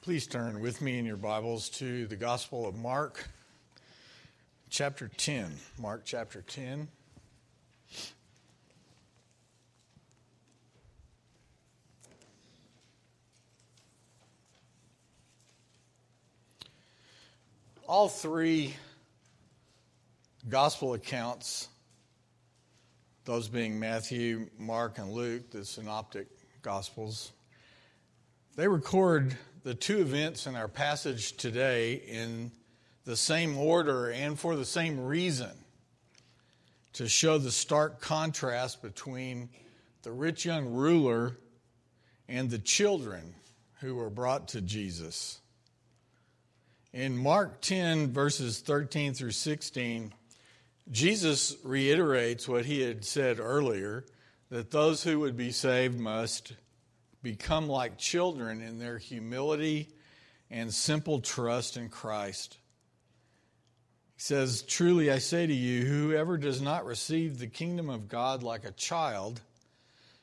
Please turn with me in your Bibles to the Gospel of Mark, chapter 10. Mark chapter 10. All three Gospel accounts, those being Matthew, Mark, and Luke, the synoptic Gospels, they record the two events in our passage today in the same order and for the same reason to show the stark contrast between the rich young ruler and the children who were brought to Jesus. In Mark 10, verses 13 through 16, Jesus reiterates what he had said earlier that those who would be saved must become like children in their humility and simple trust in Christ. He says, Truly I say to you, whoever does not receive the kingdom of God like a child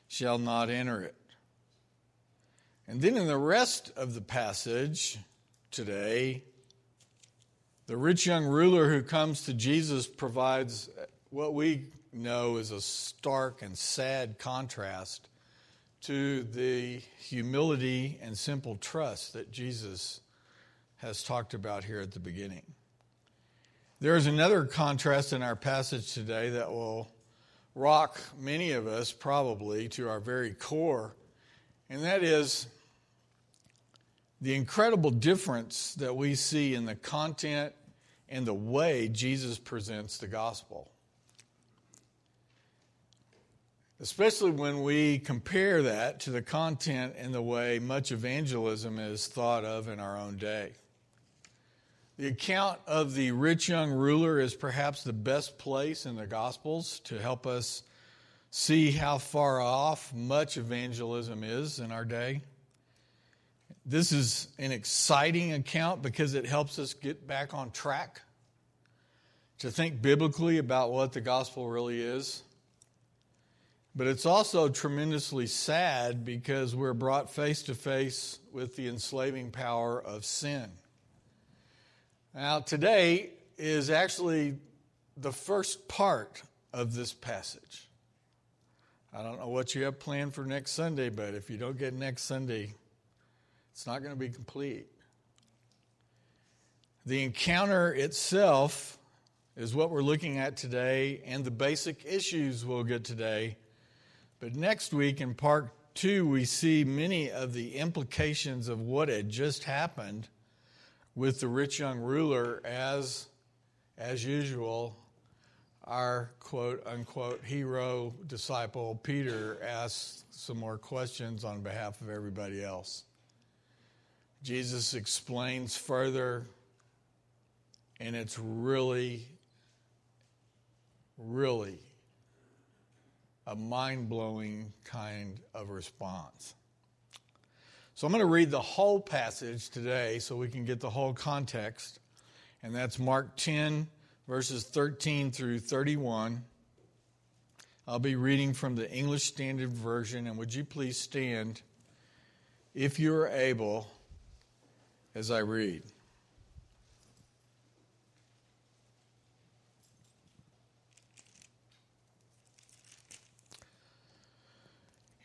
shall not enter it. And then in the rest of the passage today, the rich young ruler who comes to Jesus provides what we know is a stark and sad contrast to the humility and simple trust that Jesus has talked about here at the beginning. There is another contrast in our passage today that will rock many of us probably to our very core, and that is the incredible difference that we see in the content and the way Jesus presents the gospel. Especially when we compare that to the content and the way much evangelism is thought of in our own day. The account of the rich young ruler is perhaps the best place in the Gospels to help us see how far off much evangelism is in our day. This is an exciting account because it helps us get back on track to think biblically about what the gospel really is. But it's also tremendously sad because we're brought face to face with the enslaving power of sin. Now, today is actually the first part of this passage. I don't know what you have planned for next Sunday, but if you don't get next Sunday, it's not going to be complete. The encounter itself is what we're looking at today, and the basic issues we'll get today but next week in part two, we see many of the implications of what had just happened with the rich young ruler as, as usual, our quote unquote hero disciple Peter asks some more questions on behalf of everybody else. Jesus explains further, and it's really, really a mind blowing kind of response. So I'm going to read the whole passage today so we can get the whole context. And that's Mark 10, verses 13 through 31. I'll be reading from the English Standard Version. And would you please stand if you're able as I read?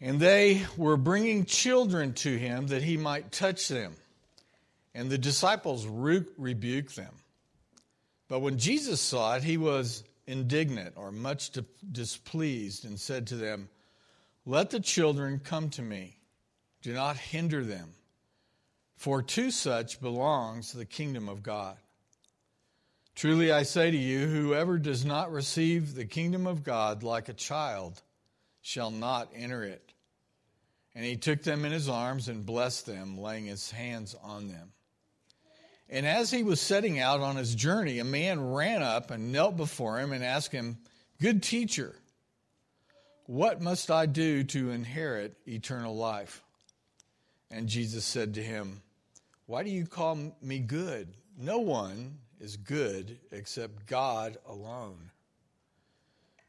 And they were bringing children to him that he might touch them. And the disciples re- rebuked them. But when Jesus saw it, he was indignant or much displeased and said to them, Let the children come to me. Do not hinder them, for to such belongs the kingdom of God. Truly I say to you, whoever does not receive the kingdom of God like a child shall not enter it. And he took them in his arms and blessed them, laying his hands on them. And as he was setting out on his journey, a man ran up and knelt before him and asked him, Good teacher, what must I do to inherit eternal life? And Jesus said to him, Why do you call me good? No one is good except God alone.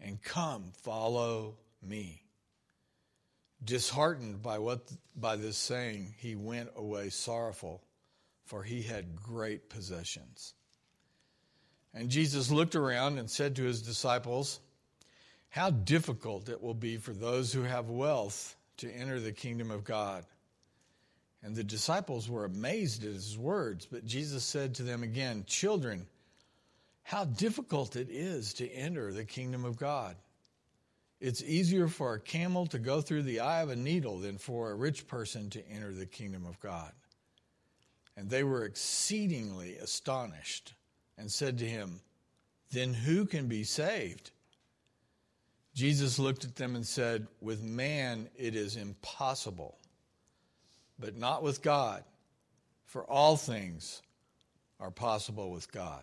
And come, follow me. Disheartened by, what, by this saying, he went away sorrowful, for he had great possessions. And Jesus looked around and said to his disciples, How difficult it will be for those who have wealth to enter the kingdom of God. And the disciples were amazed at his words, but Jesus said to them again, Children, how difficult it is to enter the kingdom of God. It's easier for a camel to go through the eye of a needle than for a rich person to enter the kingdom of God. And they were exceedingly astonished and said to him, Then who can be saved? Jesus looked at them and said, With man it is impossible, but not with God, for all things are possible with God.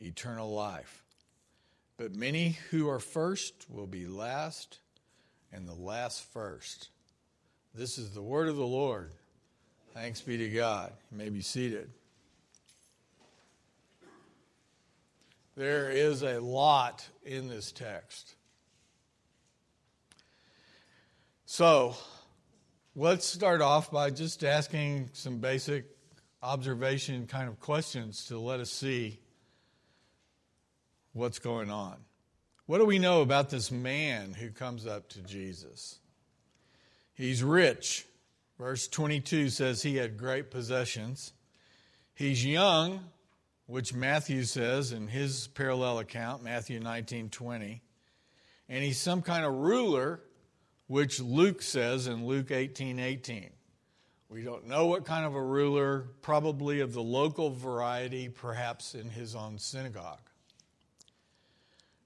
eternal life. But many who are first will be last, and the last first. This is the word of the Lord. Thanks be to God. You may be seated. There is a lot in this text. So, let's start off by just asking some basic observation kind of questions to let us see what's going on. What do we know about this man who comes up to Jesus? He's rich. Verse 22 says he had great possessions. He's young, which Matthew says in his parallel account, Matthew 19 20. And he's some kind of ruler, which Luke says in Luke 18 18. We don't know what kind of a ruler, probably of the local variety, perhaps in his own synagogue.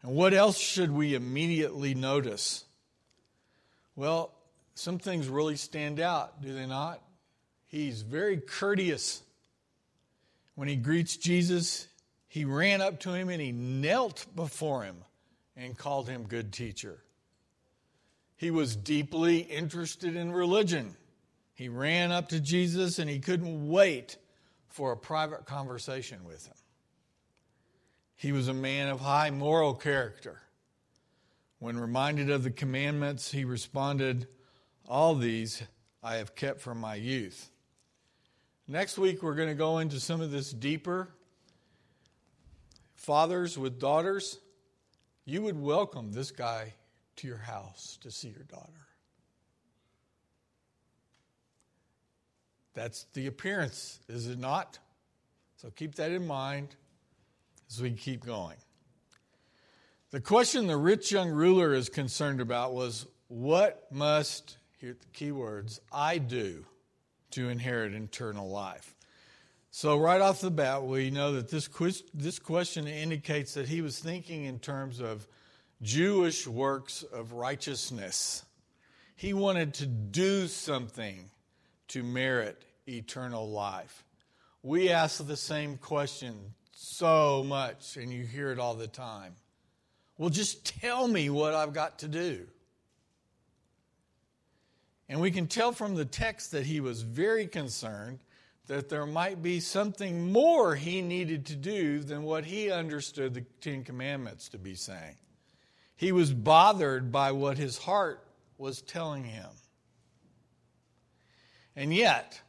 And what else should we immediately notice? Well, some things really stand out, do they not? He's very courteous when he greets Jesus, he ran up to him and he knelt before him and called him good teacher. He was deeply interested in religion. He ran up to Jesus and he couldn't wait for a private conversation with him. He was a man of high moral character. When reminded of the commandments, he responded, All these I have kept from my youth. Next week, we're going to go into some of this deeper. Fathers with daughters, you would welcome this guy to your house to see your daughter. That's the appearance, is it not? So keep that in mind as we keep going. The question the rich young ruler is concerned about was what must, here the key words, I do to inherit eternal life. So, right off the bat, we know that this, this question indicates that he was thinking in terms of Jewish works of righteousness. He wanted to do something to merit eternal life. We ask the same question so much, and you hear it all the time. Well, just tell me what I've got to do. And we can tell from the text that he was very concerned that there might be something more he needed to do than what he understood the Ten Commandments to be saying. He was bothered by what his heart was telling him. And yet,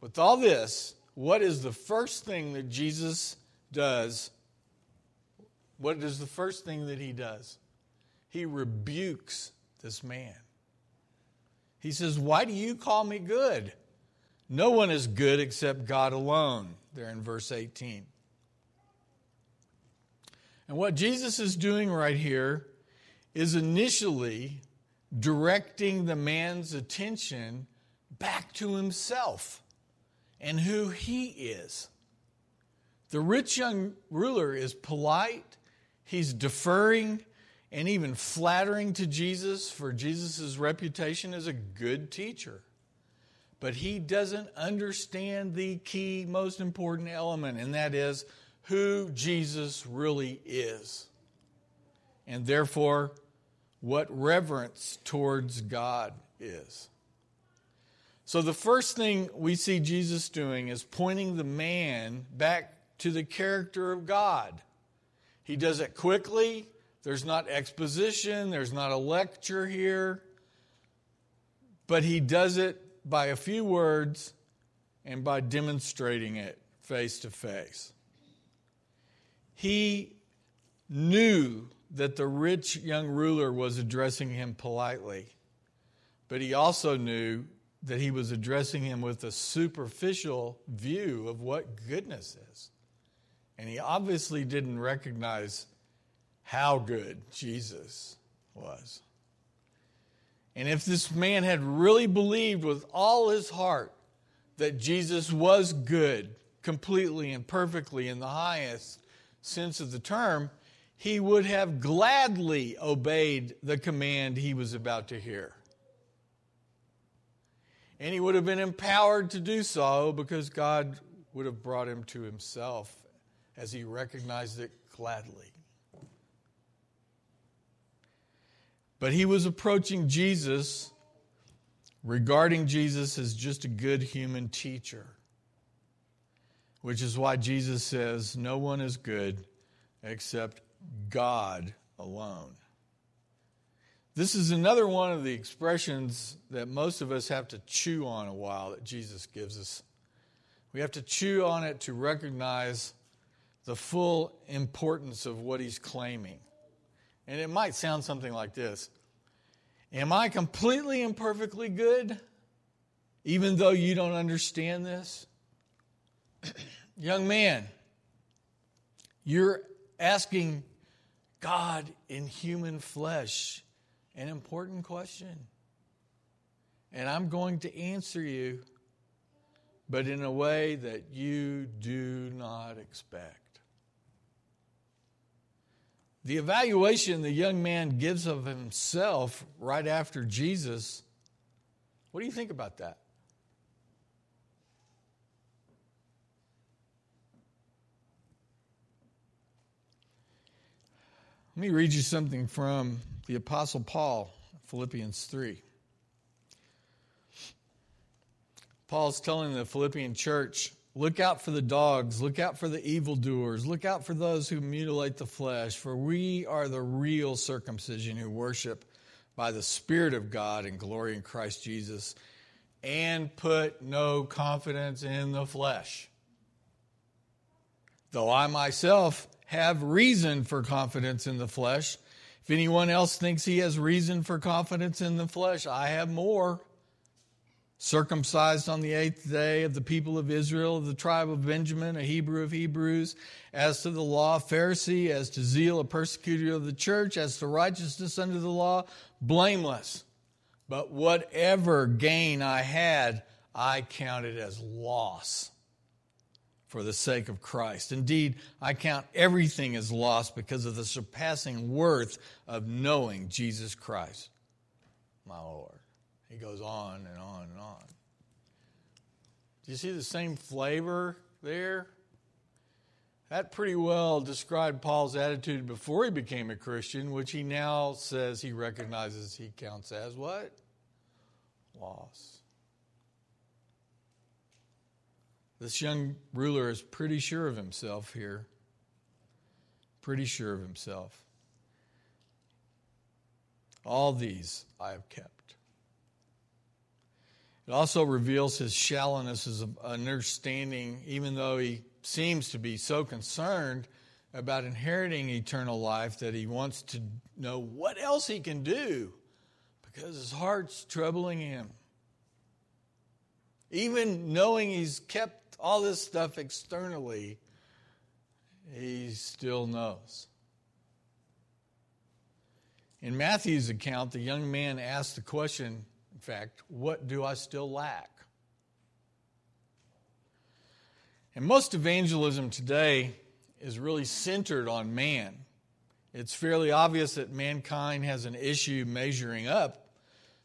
with all this, what is the first thing that Jesus does? What is the first thing that he does? He rebukes this man. He says, Why do you call me good? No one is good except God alone, there in verse 18. And what Jesus is doing right here is initially directing the man's attention back to himself and who he is. The rich young ruler is polite, he's deferring, and even flattering to Jesus for Jesus' reputation as a good teacher. But he doesn't understand the key, most important element, and that is who Jesus really is. And therefore, what reverence towards God is. So, the first thing we see Jesus doing is pointing the man back to the character of God. He does it quickly. There's not exposition, there's not a lecture here. But he does it by a few words and by demonstrating it face to face. He knew that the rich young ruler was addressing him politely, but he also knew that he was addressing him with a superficial view of what goodness is. And he obviously didn't recognize how good Jesus was. And if this man had really believed with all his heart that Jesus was good, completely and perfectly in the highest sense of the term, he would have gladly obeyed the command he was about to hear. And he would have been empowered to do so because God would have brought him to himself as he recognized it gladly. But he was approaching Jesus, regarding Jesus as just a good human teacher, which is why Jesus says, No one is good except God alone. This is another one of the expressions that most of us have to chew on a while that Jesus gives us. We have to chew on it to recognize the full importance of what he's claiming. And it might sound something like this Am I completely and perfectly good, even though you don't understand this? Young man, you're asking God in human flesh an important question. And I'm going to answer you, but in a way that you do not expect. The evaluation the young man gives of himself right after Jesus, what do you think about that? Let me read you something from the Apostle Paul, Philippians 3. Paul's telling the Philippian church look out for the dogs, look out for the evildoers, look out for those who mutilate the flesh, for we are the real circumcision who worship by the Spirit of God and glory in Christ Jesus, and put no confidence in the flesh. Though I myself have reason for confidence in the flesh. If anyone else thinks he has reason for confidence in the flesh, I have more. Circumcised on the eighth day of the people of Israel, of the tribe of Benjamin, a Hebrew of Hebrews, as to the law, Pharisee, as to zeal, a persecutor of the church, as to righteousness under the law, blameless. But whatever gain I had, I counted as loss for the sake of Christ. Indeed, I count everything as loss because of the surpassing worth of knowing Jesus Christ, my Lord. He goes on and on and on. Do you see the same flavor there? That pretty well described Paul's attitude before he became a Christian, which he now says he recognizes he counts as what? Loss. This young ruler is pretty sure of himself here. Pretty sure of himself. All these I have kept. It also reveals his shallowness as an understanding, even though he seems to be so concerned about inheriting eternal life that he wants to know what else he can do because his heart's troubling him. Even knowing he's kept all this stuff externally, he still knows. In Matthew's account, the young man asked the question, fact, what do I still lack? And most evangelism today is really centered on man. It's fairly obvious that mankind has an issue measuring up.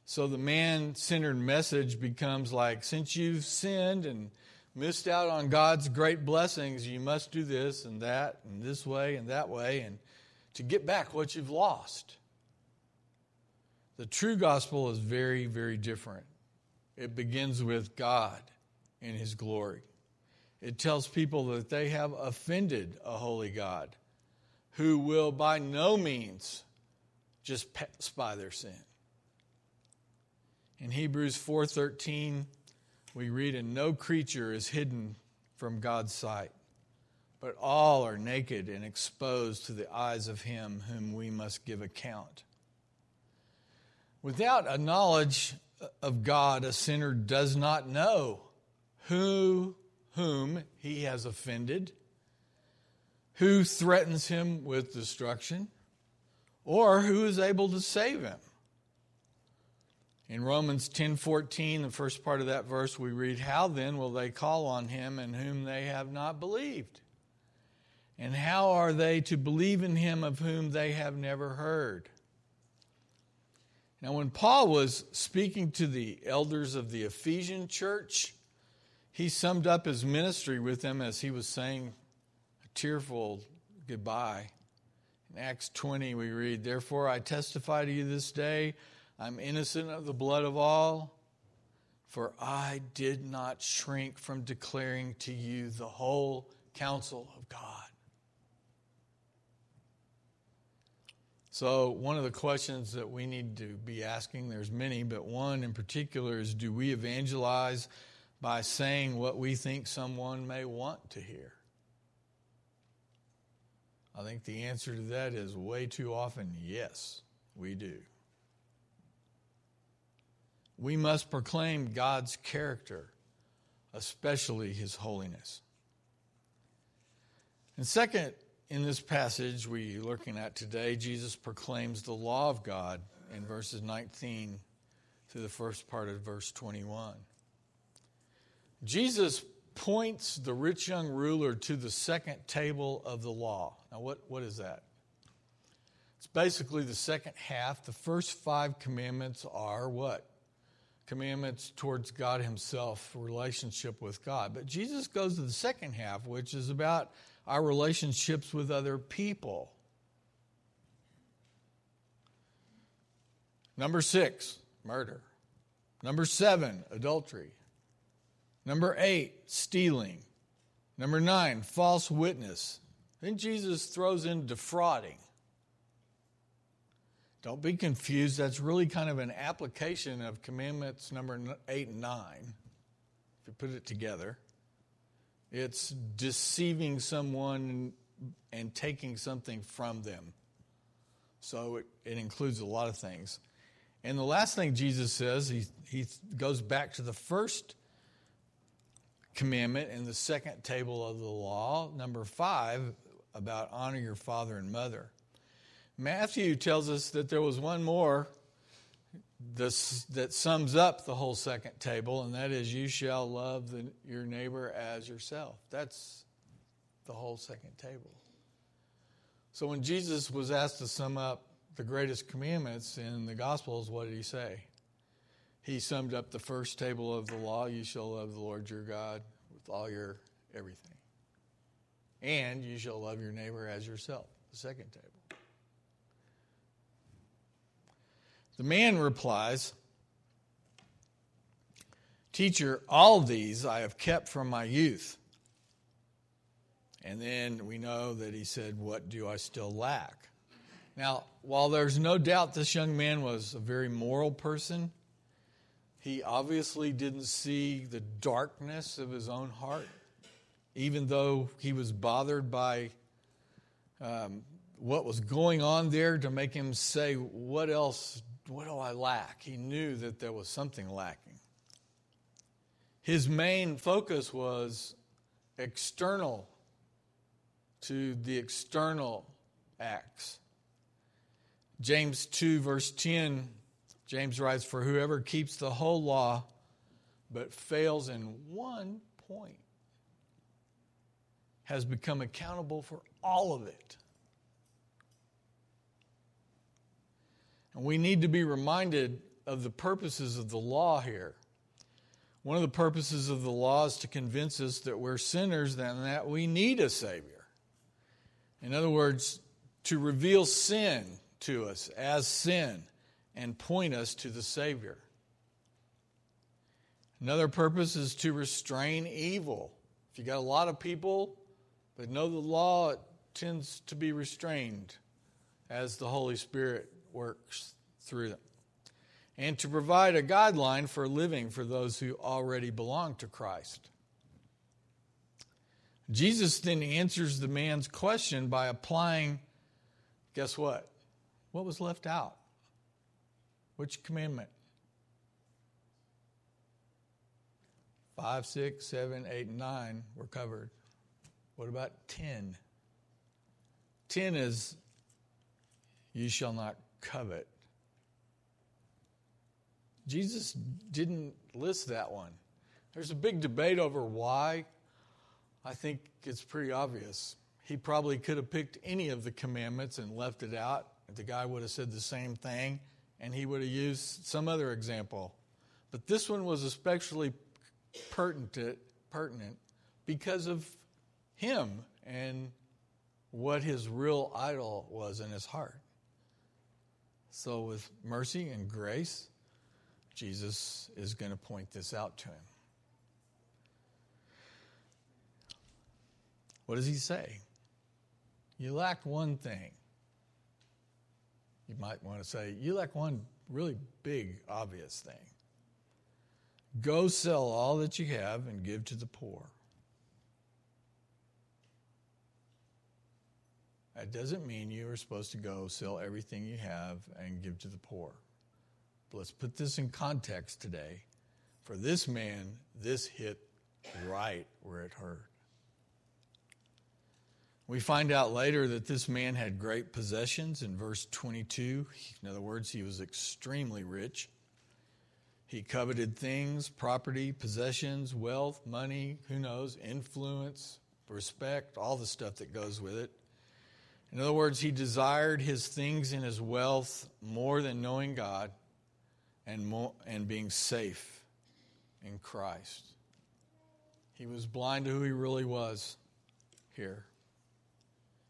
So the man centered message becomes like since you've sinned and missed out on God's great blessings, you must do this and that and this way and that way and to get back what you've lost. The true gospel is very, very different. It begins with God in His glory. It tells people that they have offended a holy God who will by no means just pass by their sin. In Hebrews 4:13 we read and no creature is hidden from God's sight but all are naked and exposed to the eyes of him whom we must give account. Without a knowledge of God a sinner does not know who whom he has offended, who threatens him with destruction, or who is able to save him. In Romans 10:14, the first part of that verse we read, "How then will they call on him in whom they have not believed? And how are they to believe in him of whom they have never heard?" Now when Paul was speaking to the elders of the Ephesian church, he summed up his ministry with them as he was saying a tearful goodbye. In Acts 20, we read, Therefore I testify to you this day, I'm innocent of the blood of all, for I did not shrink from declaring to you the whole counsel of God. So, one of the questions that we need to be asking, there's many, but one in particular is do we evangelize by saying what we think someone may want to hear? I think the answer to that is way too often yes, we do. We must proclaim God's character, especially his holiness. And second, in this passage we're looking at today, Jesus proclaims the law of God in verses 19 through the first part of verse 21. Jesus points the rich young ruler to the second table of the law. Now, what, what is that? It's basically the second half. The first five commandments are what? Commandments towards God Himself, relationship with God. But Jesus goes to the second half, which is about our relationships with other people. Number six, murder. Number seven, adultery. Number eight, stealing. Number nine, false witness. Then Jesus throws in defrauding. Don't be confused. That's really kind of an application of commandments number eight and nine, if you put it together. It's deceiving someone and taking something from them. So it, it includes a lot of things. And the last thing Jesus says, he, he goes back to the first commandment in the second table of the law, number five, about honor your father and mother. Matthew tells us that there was one more this, that sums up the whole second table, and that is, You shall love the, your neighbor as yourself. That's the whole second table. So when Jesus was asked to sum up the greatest commandments in the Gospels, what did he say? he summed up the first table of the law you shall love the Lord your God with all your everything. And you shall love your neighbor as yourself, the second table. The man replies, Teacher, all these I have kept from my youth. And then we know that he said, What do I still lack? Now, while there's no doubt this young man was a very moral person, he obviously didn't see the darkness of his own heart, even though he was bothered by um, what was going on there to make him say, What else? What do I lack? He knew that there was something lacking. his main focus was external to the external acts. James 2, verse 10, James writes, For whoever keeps the whole law but fails in one point has become accountable for all of it. And we need to be reminded of the purposes of the law here. One of the purposes of the law is to convince us that we're sinners and that we need a Savior. In other words, to reveal sin to us as sin and point us to the Savior. Another purpose is to restrain evil. If you got a lot of people that know the law, it tends to be restrained as the Holy Spirit works through them. And to provide a guideline for living for those who already belong to Christ. Jesus then answers the man's question by applying, guess what? What was left out? Which commandment? Five, six, seven, eight, and nine were covered. What about ten? Ten is, you shall not covet. Jesus didn't list that one. There's a big debate over why. I think it's pretty obvious. He probably could have picked any of the commandments and left it out. The guy would have said the same thing, and he would have used some other example. But this one was especially pertinent, pertinent because of him and what his real idol was in his heart. So, with mercy and grace, Jesus is going to point this out to him. What does he say? You lack one thing. You might want to say, You lack one really big, obvious thing. Go sell all that you have and give to the poor. That doesn't mean you are supposed to go sell everything you have and give to the poor. But let's put this in context today. For this man, this hit right where it hurt. We find out later that this man had great possessions in verse 22. In other words, he was extremely rich. He coveted things, property, possessions, wealth, money, who knows, influence, respect, all the stuff that goes with it. In other words, he desired his things and his wealth more than knowing God and, more, and being safe in Christ. He was blind to who he really was here.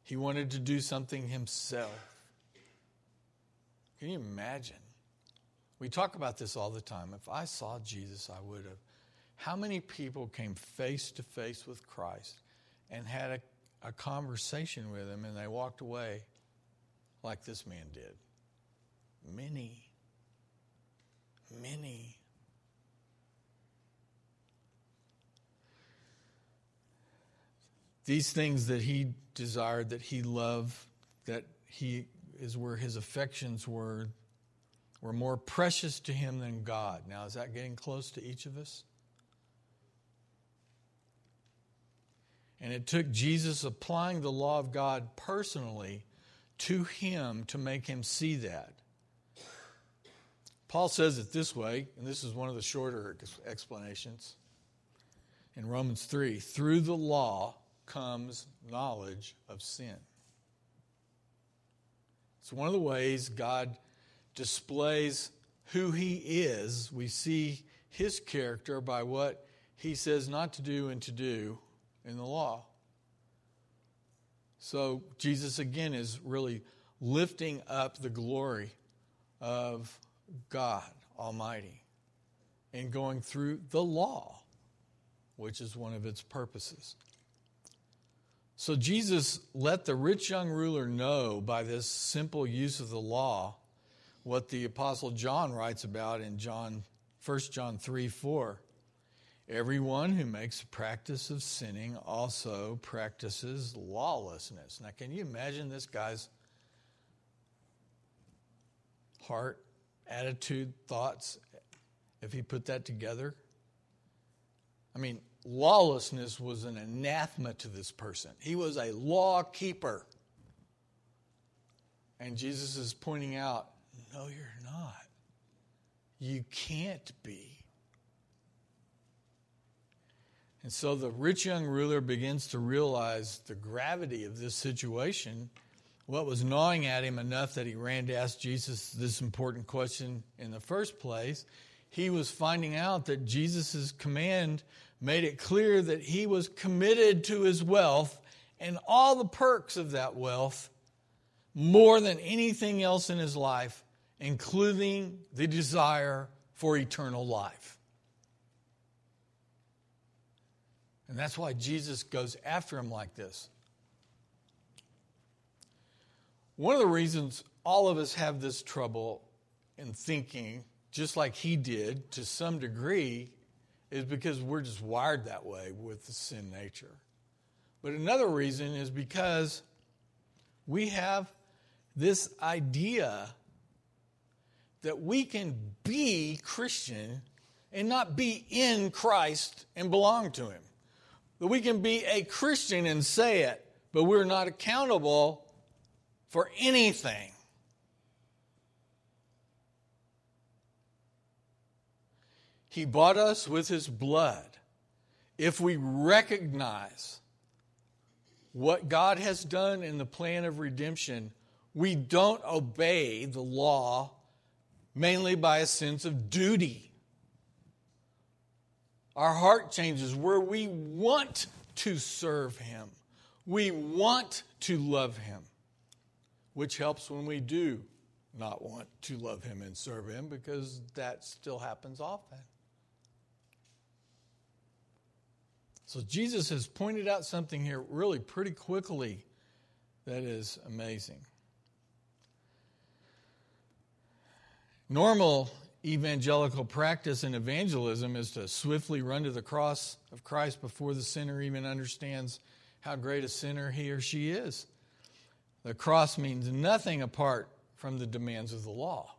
He wanted to do something himself. Can you imagine? We talk about this all the time. If I saw Jesus, I would have. How many people came face to face with Christ and had a, a conversation with him and they walked away like this man did? Many. Many. These things that he desired, that he loved, that he is where his affections were, were more precious to him than God. Now, is that getting close to each of us? And it took Jesus applying the law of God personally to him to make him see that. Paul says it this way, and this is one of the shorter explanations. In Romans 3, through the law, comes knowledge of sin. It's one of the ways God displays who He is. We see His character by what He says not to do and to do in the law. So Jesus again is really lifting up the glory of God Almighty and going through the law, which is one of its purposes. So Jesus let the rich young ruler know by this simple use of the law what the apostle John writes about in John 1 John 3 4. Everyone who makes a practice of sinning also practices lawlessness. Now, can you imagine this guy's heart, attitude, thoughts if he put that together? I mean, lawlessness was an anathema to this person. He was a law keeper. And Jesus is pointing out, no, you're not. You can't be. And so the rich young ruler begins to realize the gravity of this situation, what was gnawing at him enough that he ran to ask Jesus this important question in the first place. He was finding out that Jesus' command made it clear that he was committed to his wealth and all the perks of that wealth more than anything else in his life, including the desire for eternal life. And that's why Jesus goes after him like this. One of the reasons all of us have this trouble in thinking, just like he did to some degree, is because we're just wired that way with the sin nature. But another reason is because we have this idea that we can be Christian and not be in Christ and belong to Him. That we can be a Christian and say it, but we're not accountable for anything. He bought us with His blood. If we recognize what God has done in the plan of redemption, we don't obey the law mainly by a sense of duty. Our heart changes where we want to serve Him, we want to love Him, which helps when we do not want to love Him and serve Him because that still happens often. So Jesus has pointed out something here really pretty quickly that is amazing. Normal evangelical practice in evangelism is to swiftly run to the cross of Christ before the sinner even understands how great a sinner he or she is. The cross means nothing apart from the demands of the law.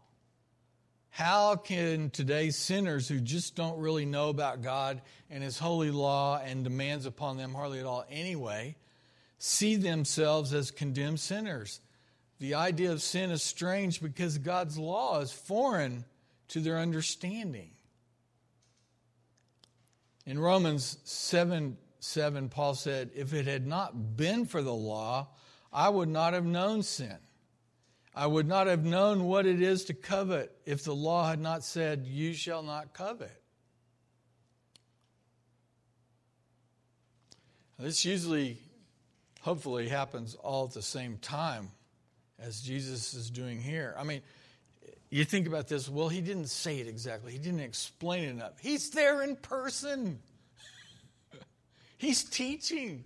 How can today's sinners who just don't really know about God and His holy law and demands upon them hardly at all anyway see themselves as condemned sinners? The idea of sin is strange because God's law is foreign to their understanding. In Romans 7 7, Paul said, If it had not been for the law, I would not have known sin. I would not have known what it is to covet if the law had not said, You shall not covet. This usually, hopefully, happens all at the same time as Jesus is doing here. I mean, you think about this, well, he didn't say it exactly, he didn't explain it enough. He's there in person, he's teaching.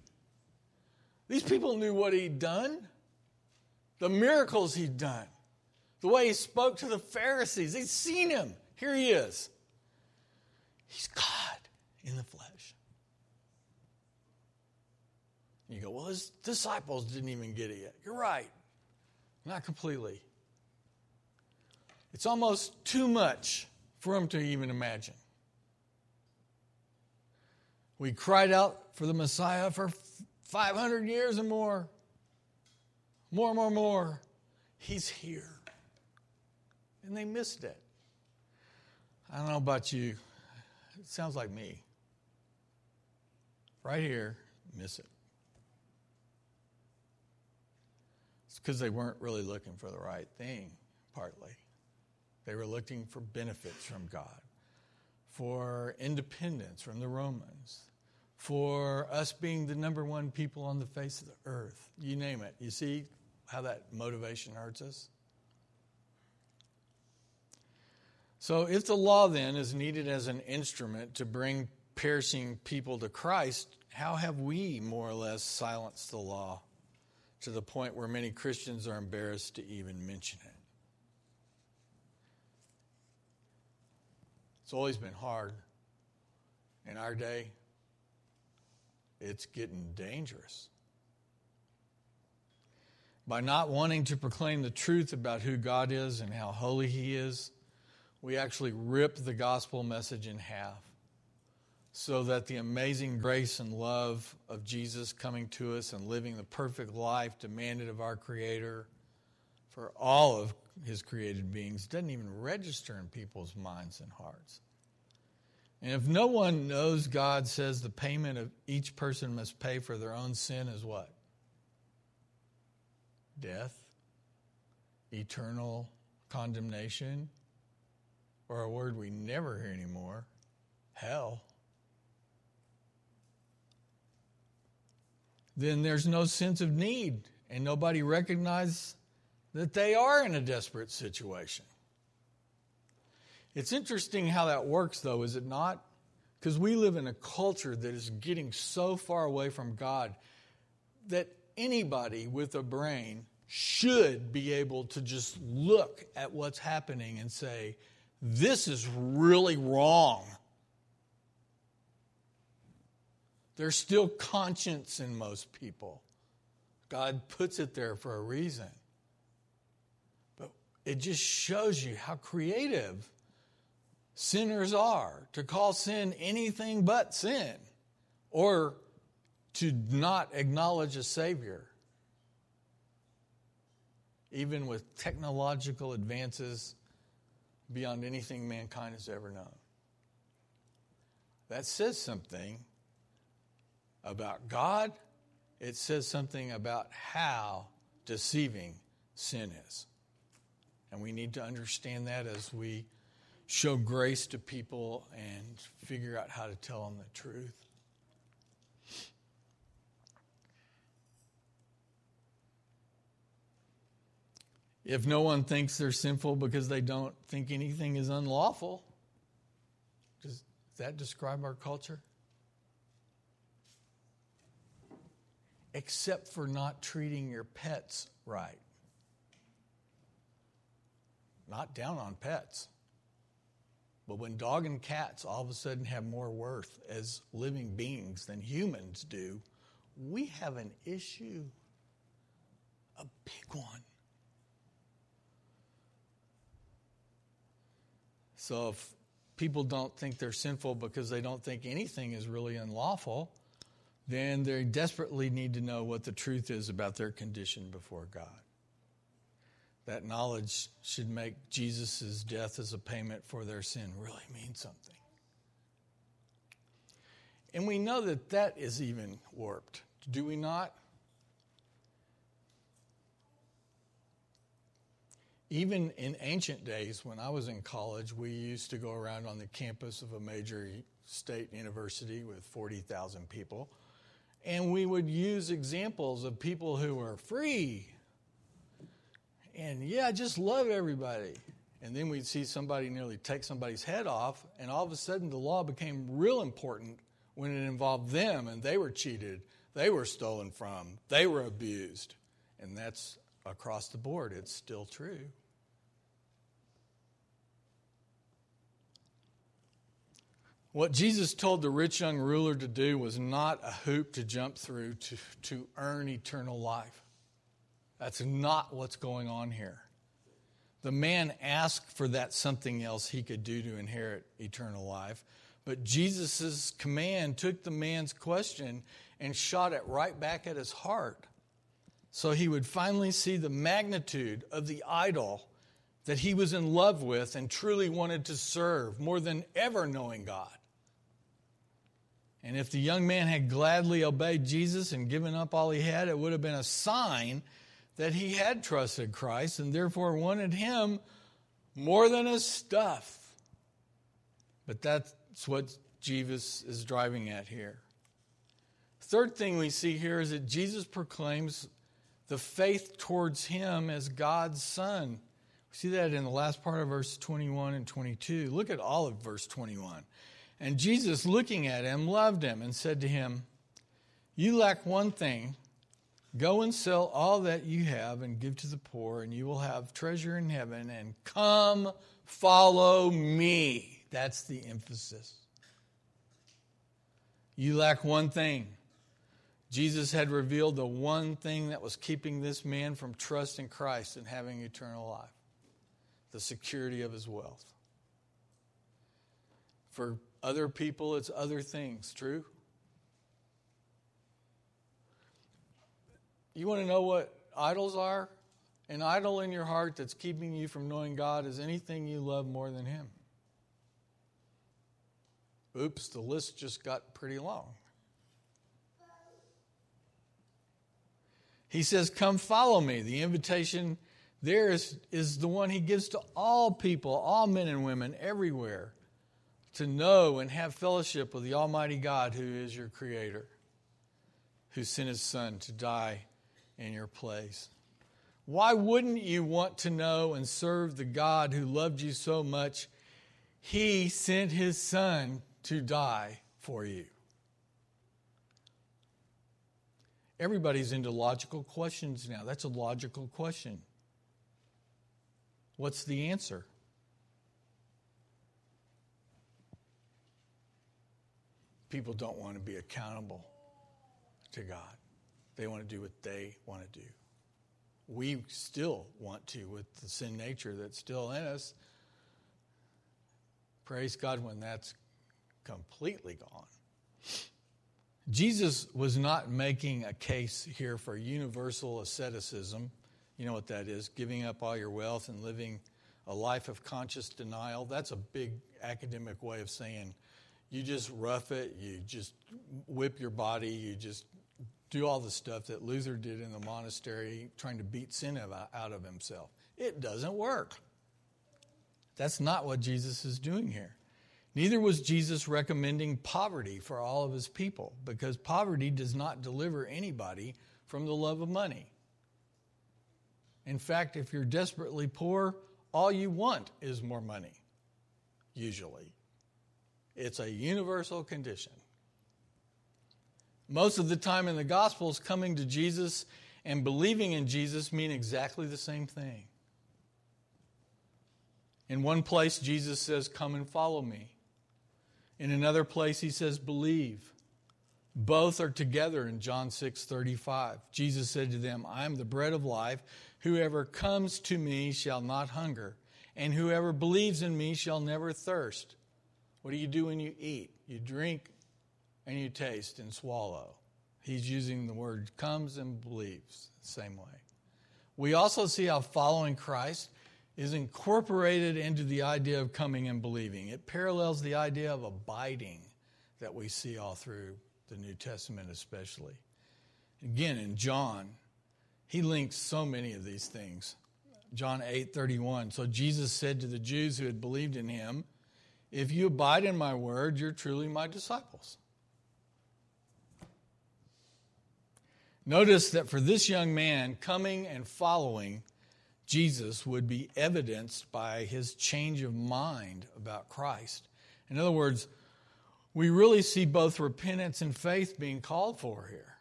These people knew what he'd done, the miracles he'd done, the way he spoke to the Pharisees. They'd seen him. Here he is. He's God in the flesh. You go, well, his disciples didn't even get it yet. You're right. Not completely. It's almost too much for them to even imagine. We cried out for the Messiah for 500 years and more. More, more, more. He's here. And they missed it. I don't know about you. It sounds like me. Right here, miss it. It's because they weren't really looking for the right thing, partly. They were looking for benefits from God, for independence from the Romans, for us being the number one people on the face of the earth. You name it. You see how that motivation hurts us? So, if the law then is needed as an instrument to bring perishing people to Christ, how have we more or less silenced the law? to the point where many Christians are embarrassed to even mention it. It's always been hard. In our day, it's getting dangerous. By not wanting to proclaim the truth about who God is and how holy He is, we actually rip the gospel message in half. so that the amazing grace and love of Jesus coming to us and living the perfect life demanded of our Creator for all of His created beings doesn't even register in people's minds and hearts. And if no one knows God says the payment of each person must pay for their own sin is what? Death, eternal condemnation, or a word we never hear anymore, hell. Then there's no sense of need, and nobody recognizes that they are in a desperate situation. It's interesting how that works, though, is it not? Because we live in a culture that is getting so far away from God that anybody with a brain should be able to just look at what's happening and say, this is really wrong. There's still conscience in most people. God puts it there for a reason. It just shows you how creative sinners are to call sin anything but sin or to not acknowledge a Savior. Even with technological advances beyond anything mankind has ever known. That says something about God, it says something about how deceiving sin is. And we need to understand that as we show grace to people and figure out how to tell them the truth. If no one thinks they're sinful because they don't think anything is unlawful, does that describe our culture? Except for not treating your pets right. Not down on pets. But when dog and cats all of a sudden have more worth as living beings than humans do, we have an issue, a big one. So if people don't think they're sinful because they don't think anything is really unlawful, then they desperately need to know what the truth is about their condition before God. That knowledge should make Jesus' death as a payment for their sin really mean something. And we know that that is even warped, do we not? Even in ancient days, when I was in college, we used to go around on the campus of a major state university with 40,000 people, and we would use examples of people who were free. And yeah, I just love everybody. And then we'd see somebody nearly take somebody's head off, and all of a sudden the law became real important when it involved them and they were cheated, they were stolen from, they were abused. And that's across the board, it's still true. What Jesus told the rich young ruler to do was not a hoop to jump through to, to earn eternal life. That's not what's going on here. The man asked for that something else he could do to inherit eternal life. But Jesus' command took the man's question and shot it right back at his heart. So he would finally see the magnitude of the idol that he was in love with and truly wanted to serve more than ever knowing God. And if the young man had gladly obeyed Jesus and given up all he had, it would have been a sign that he had trusted Christ and therefore wanted him more than his stuff. But that's what Jesus is driving at here. Third thing we see here is that Jesus proclaims the faith towards him as God's son. We see that in the last part of verse 21 and 22. Look at all of verse 21. And Jesus, looking at him, loved him and said to him, You lack one thing. Go and sell all that you have and give to the poor, and you will have treasure in heaven. And come, follow me. That's the emphasis. You lack one thing. Jesus had revealed the one thing that was keeping this man from trusting Christ and having eternal life the security of his wealth. For other people, it's other things. True? You want to know what idols are? An idol in your heart that's keeping you from knowing God is anything you love more than Him. Oops, the list just got pretty long. He says, Come follow me. The invitation there is, is the one he gives to all people, all men and women, everywhere, to know and have fellowship with the Almighty God who is your Creator, who sent his Son to die in your place. Why wouldn't you want to know and serve the God who loved you so much? He sent his Son to die for you. Everybody's into logical questions now. That's a logical question. What's the answer? People don't want to be accountable to God. They want to do what they want to do. We still want to with the sin nature that's still in us. Praise God when that's completely gone. Jesus was not making a case here for universal asceticism. You know what that is giving up all your wealth and living a life of conscious denial. That's a big academic way of saying you just rough it, you just whip your body, you just do all the stuff that Luther did in the monastery, trying to beat sin out of himself. It doesn't work. That's not what Jesus is doing here. Neither was Jesus recommending poverty for all of his people, because poverty does not deliver anybody from the love of money. In fact, if you're desperately poor, all you want is more money, usually. It's a universal condition. Most of the time in the Gospels, coming to Jesus and believing in Jesus mean exactly the same thing. In one place, Jesus says, Come and follow me. In another place, he says, Believe. Both are together in John 6 35. Jesus said to them, I am the bread of life. Whoever comes to me shall not hunger, and whoever believes in me shall never thirst. What do you do when you eat? You drink and you taste and swallow. He's using the word comes and believes same way. We also see how following Christ is incorporated into the idea of coming and believing. It parallels the idea of abiding that we see all through the New Testament, especially. Again, in John, he links so many of these things. John 8 31. So Jesus said to the Jews who had believed in him, If you abide in my word, you're truly my disciples. Notice that for this young man, coming and following Jesus would be evidenced by his change of mind about Christ. In other words, we really see both repentance and faith being called for here.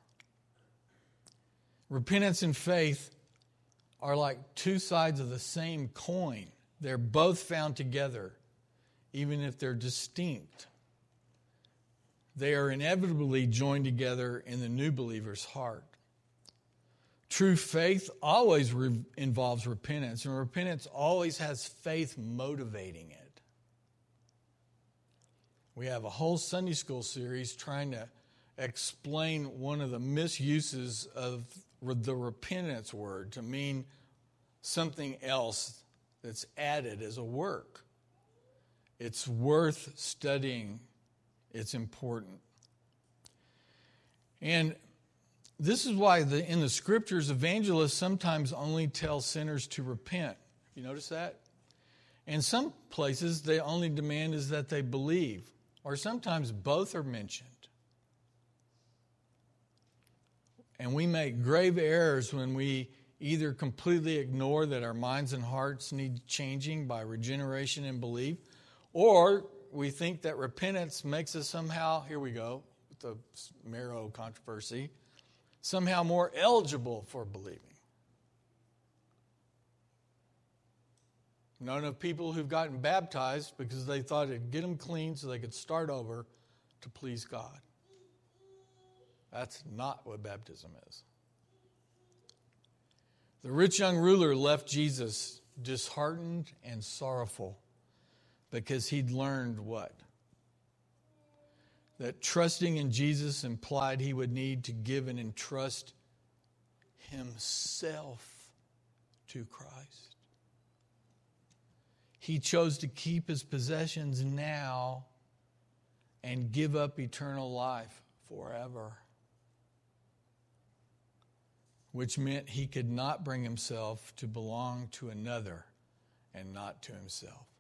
Repentance and faith are like two sides of the same coin. They're both found together, even if they're distinct. They are inevitably joined together in the new believer's heart. True faith always re- involves repentance, and repentance always has faith motivating it. We have a whole Sunday school series trying to explain one of the misuses of the repentance word to mean something else that's added as a work. It's worth studying, it's important. And this is why the, in the scriptures, evangelists sometimes only tell sinners to repent. You notice that? In some places, they only demand is that they believe, or sometimes both are mentioned. And we make grave errors when we either completely ignore that our minds and hearts need changing by regeneration and belief, or we think that repentance makes us somehow, here we go, with the marrow controversy, somehow more eligible for believing. Known of people who've gotten baptized because they thought it'd get them clean so they could start over to please God. That's not what baptism is. The rich young ruler left Jesus disheartened and sorrowful because he'd learned what? That trusting in Jesus implied he would need to give and entrust himself to Christ. He chose to keep his possessions now and give up eternal life forever, which meant he could not bring himself to belong to another and not to himself.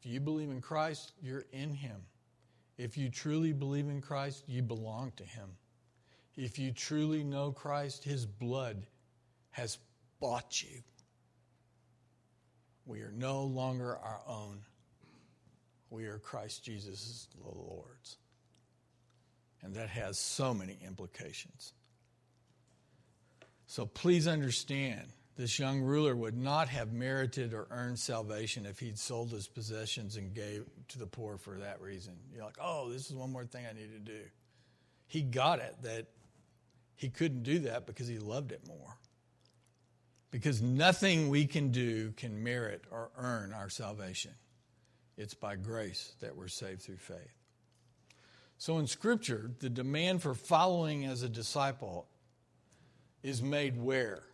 If you believe in Christ, you're in him. If you truly believe in Christ, you belong to him. If you truly know Christ, his blood has bought you. We are no longer our own. We are Christ Jesus' the Lord's. And that has so many implications. So please understand this young ruler would not have merited or earned salvation if he'd sold his possessions and gave to the poor for that reason. You're like, oh, this is one more thing I need to do. He got it that he couldn't do that because he loved it more. Because nothing we can do can merit or earn our salvation. It's by grace that we're saved through faith. So in Scripture, the demand for following as a disciple is made where?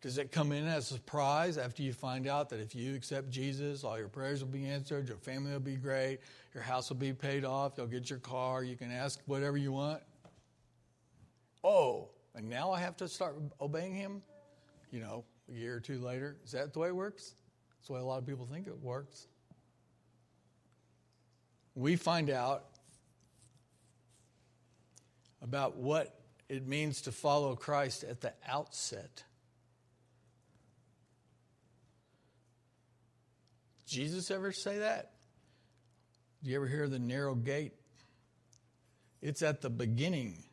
Does it come in as a surprise after you find out that if you accept Jesus, all your prayers will be answered, your family will be great, your house will be paid off, you'll get your car, you can ask whatever you want? Oh, and now I have to start obeying him? You know, a year or two later. Is that the way it works? That's the way a lot of people think it works. We find out about what it means to follow Christ at the outset. Jesus ever say that? Do you ever hear the narrow gate? It's at the beginning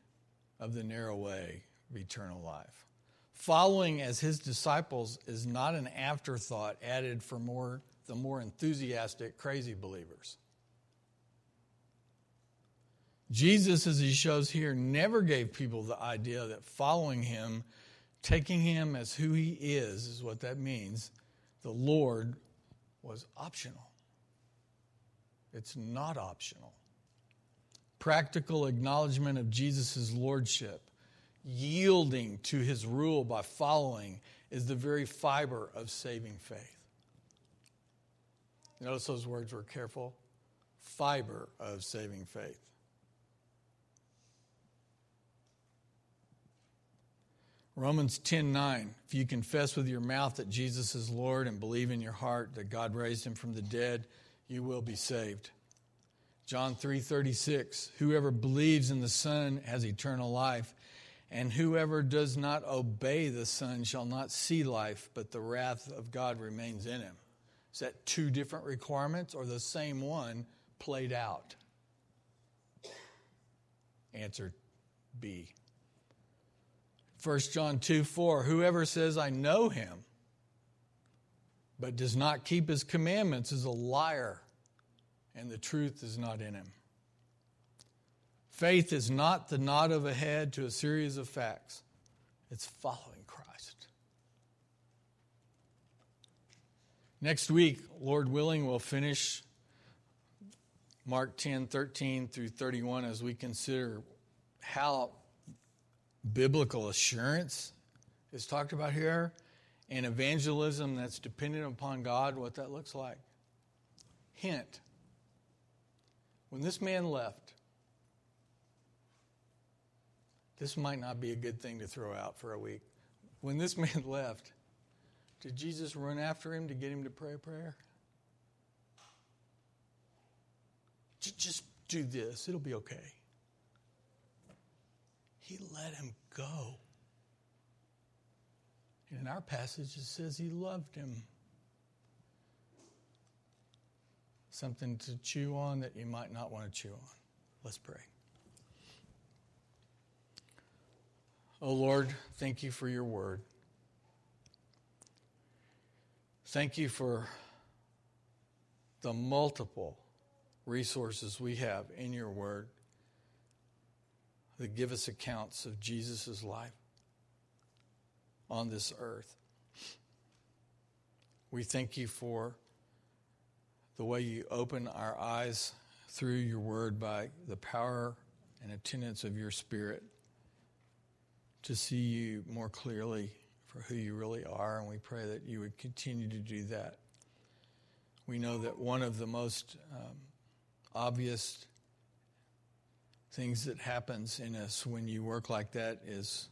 of the narrow way of eternal life. Following as his disciples is not an afterthought added for more the more enthusiastic crazy believers. Jesus, as he shows here, never gave people the idea that following him, taking him as who he is, is what that means, the Lord was optional. It's not optional. Practical acknowledgement of Jesus' lordship, yielding to his rule by following, is the very fiber of saving faith. Notice those words were careful. Fiber of saving faith. Romans 10 9. If you confess with your mouth that Jesus is Lord and believe in your heart that God raised him from the dead, you will be saved. John 3 36. Whoever believes in the Son has eternal life, and whoever does not obey the Son shall not see life, but the wrath of God remains in him. Is that two different requirements or the same one played out? Answer B. 1 John 2 4 Whoever says, I know him, but does not keep his commandments is a liar, and the truth is not in him. Faith is not the nod of a head to a series of facts, it's following Christ. Next week, Lord willing, we'll finish Mark 10 13 through 31 as we consider how biblical assurance is talked about here, and evangelism that's dependent upon God, what that looks like. Hint when this man left, this might not be a good thing to throw out for a week. When this man left, did Jesus run after him to get him to pray a prayer? Just do this, it'll be okay. He let him go. And in our passage, it says he loved him. Something to chew on that you might not want to chew on. Let's pray. Oh Lord, thank you for your word. Thank you for the multiple resources we have in your word that give us accounts of Jesus' life on this earth. We thank you for the way you open our eyes through your word by the power and attendance of your spirit to see you more clearly for who you really are. And we pray that you would continue to do that. We know that one of the most um, obvious things that happens in us when you work like that is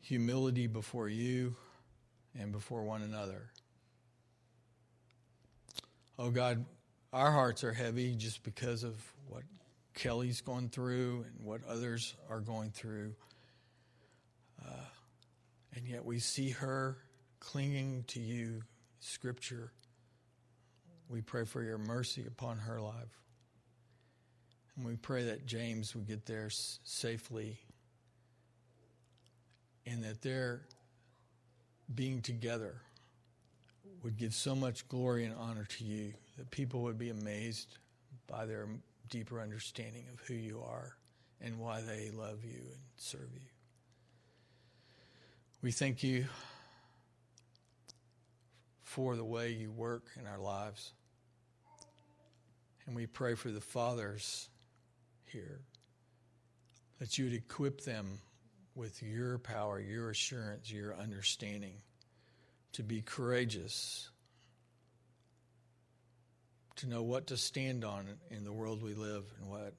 humility before you and before one another. Oh God, our hearts are heavy just because of what Kelly's going through and what others are going through. Uh, and yet we see her clinging to you, Scripture. We pray for your mercy upon her life. And we pray that James would get there safely and that their being together would give so much glory and honor to you that people would be amazed by their deeper understanding of who you are and why they love you and serve you. We thank you for the way you work in our lives. And we pray for the fathers here that you would equip them with your power, your assurance, your understanding to be courageous, to know what to stand on in the world we live and what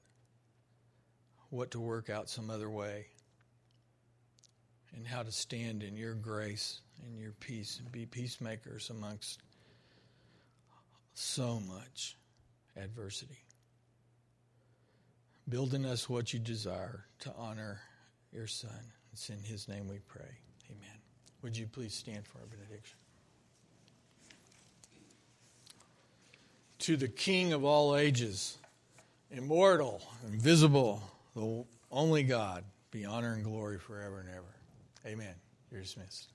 what to work out some other way and how to stand in your grace and your peace and be peacemakers amongst so much adversity. Build in us what you desire to honor your Son. It's in His name we pray. Amen. Would you please stand for our benediction? To the King of all ages, immortal, invisible, the only God, be honor and glory forever and ever. Amen. You're dismissed.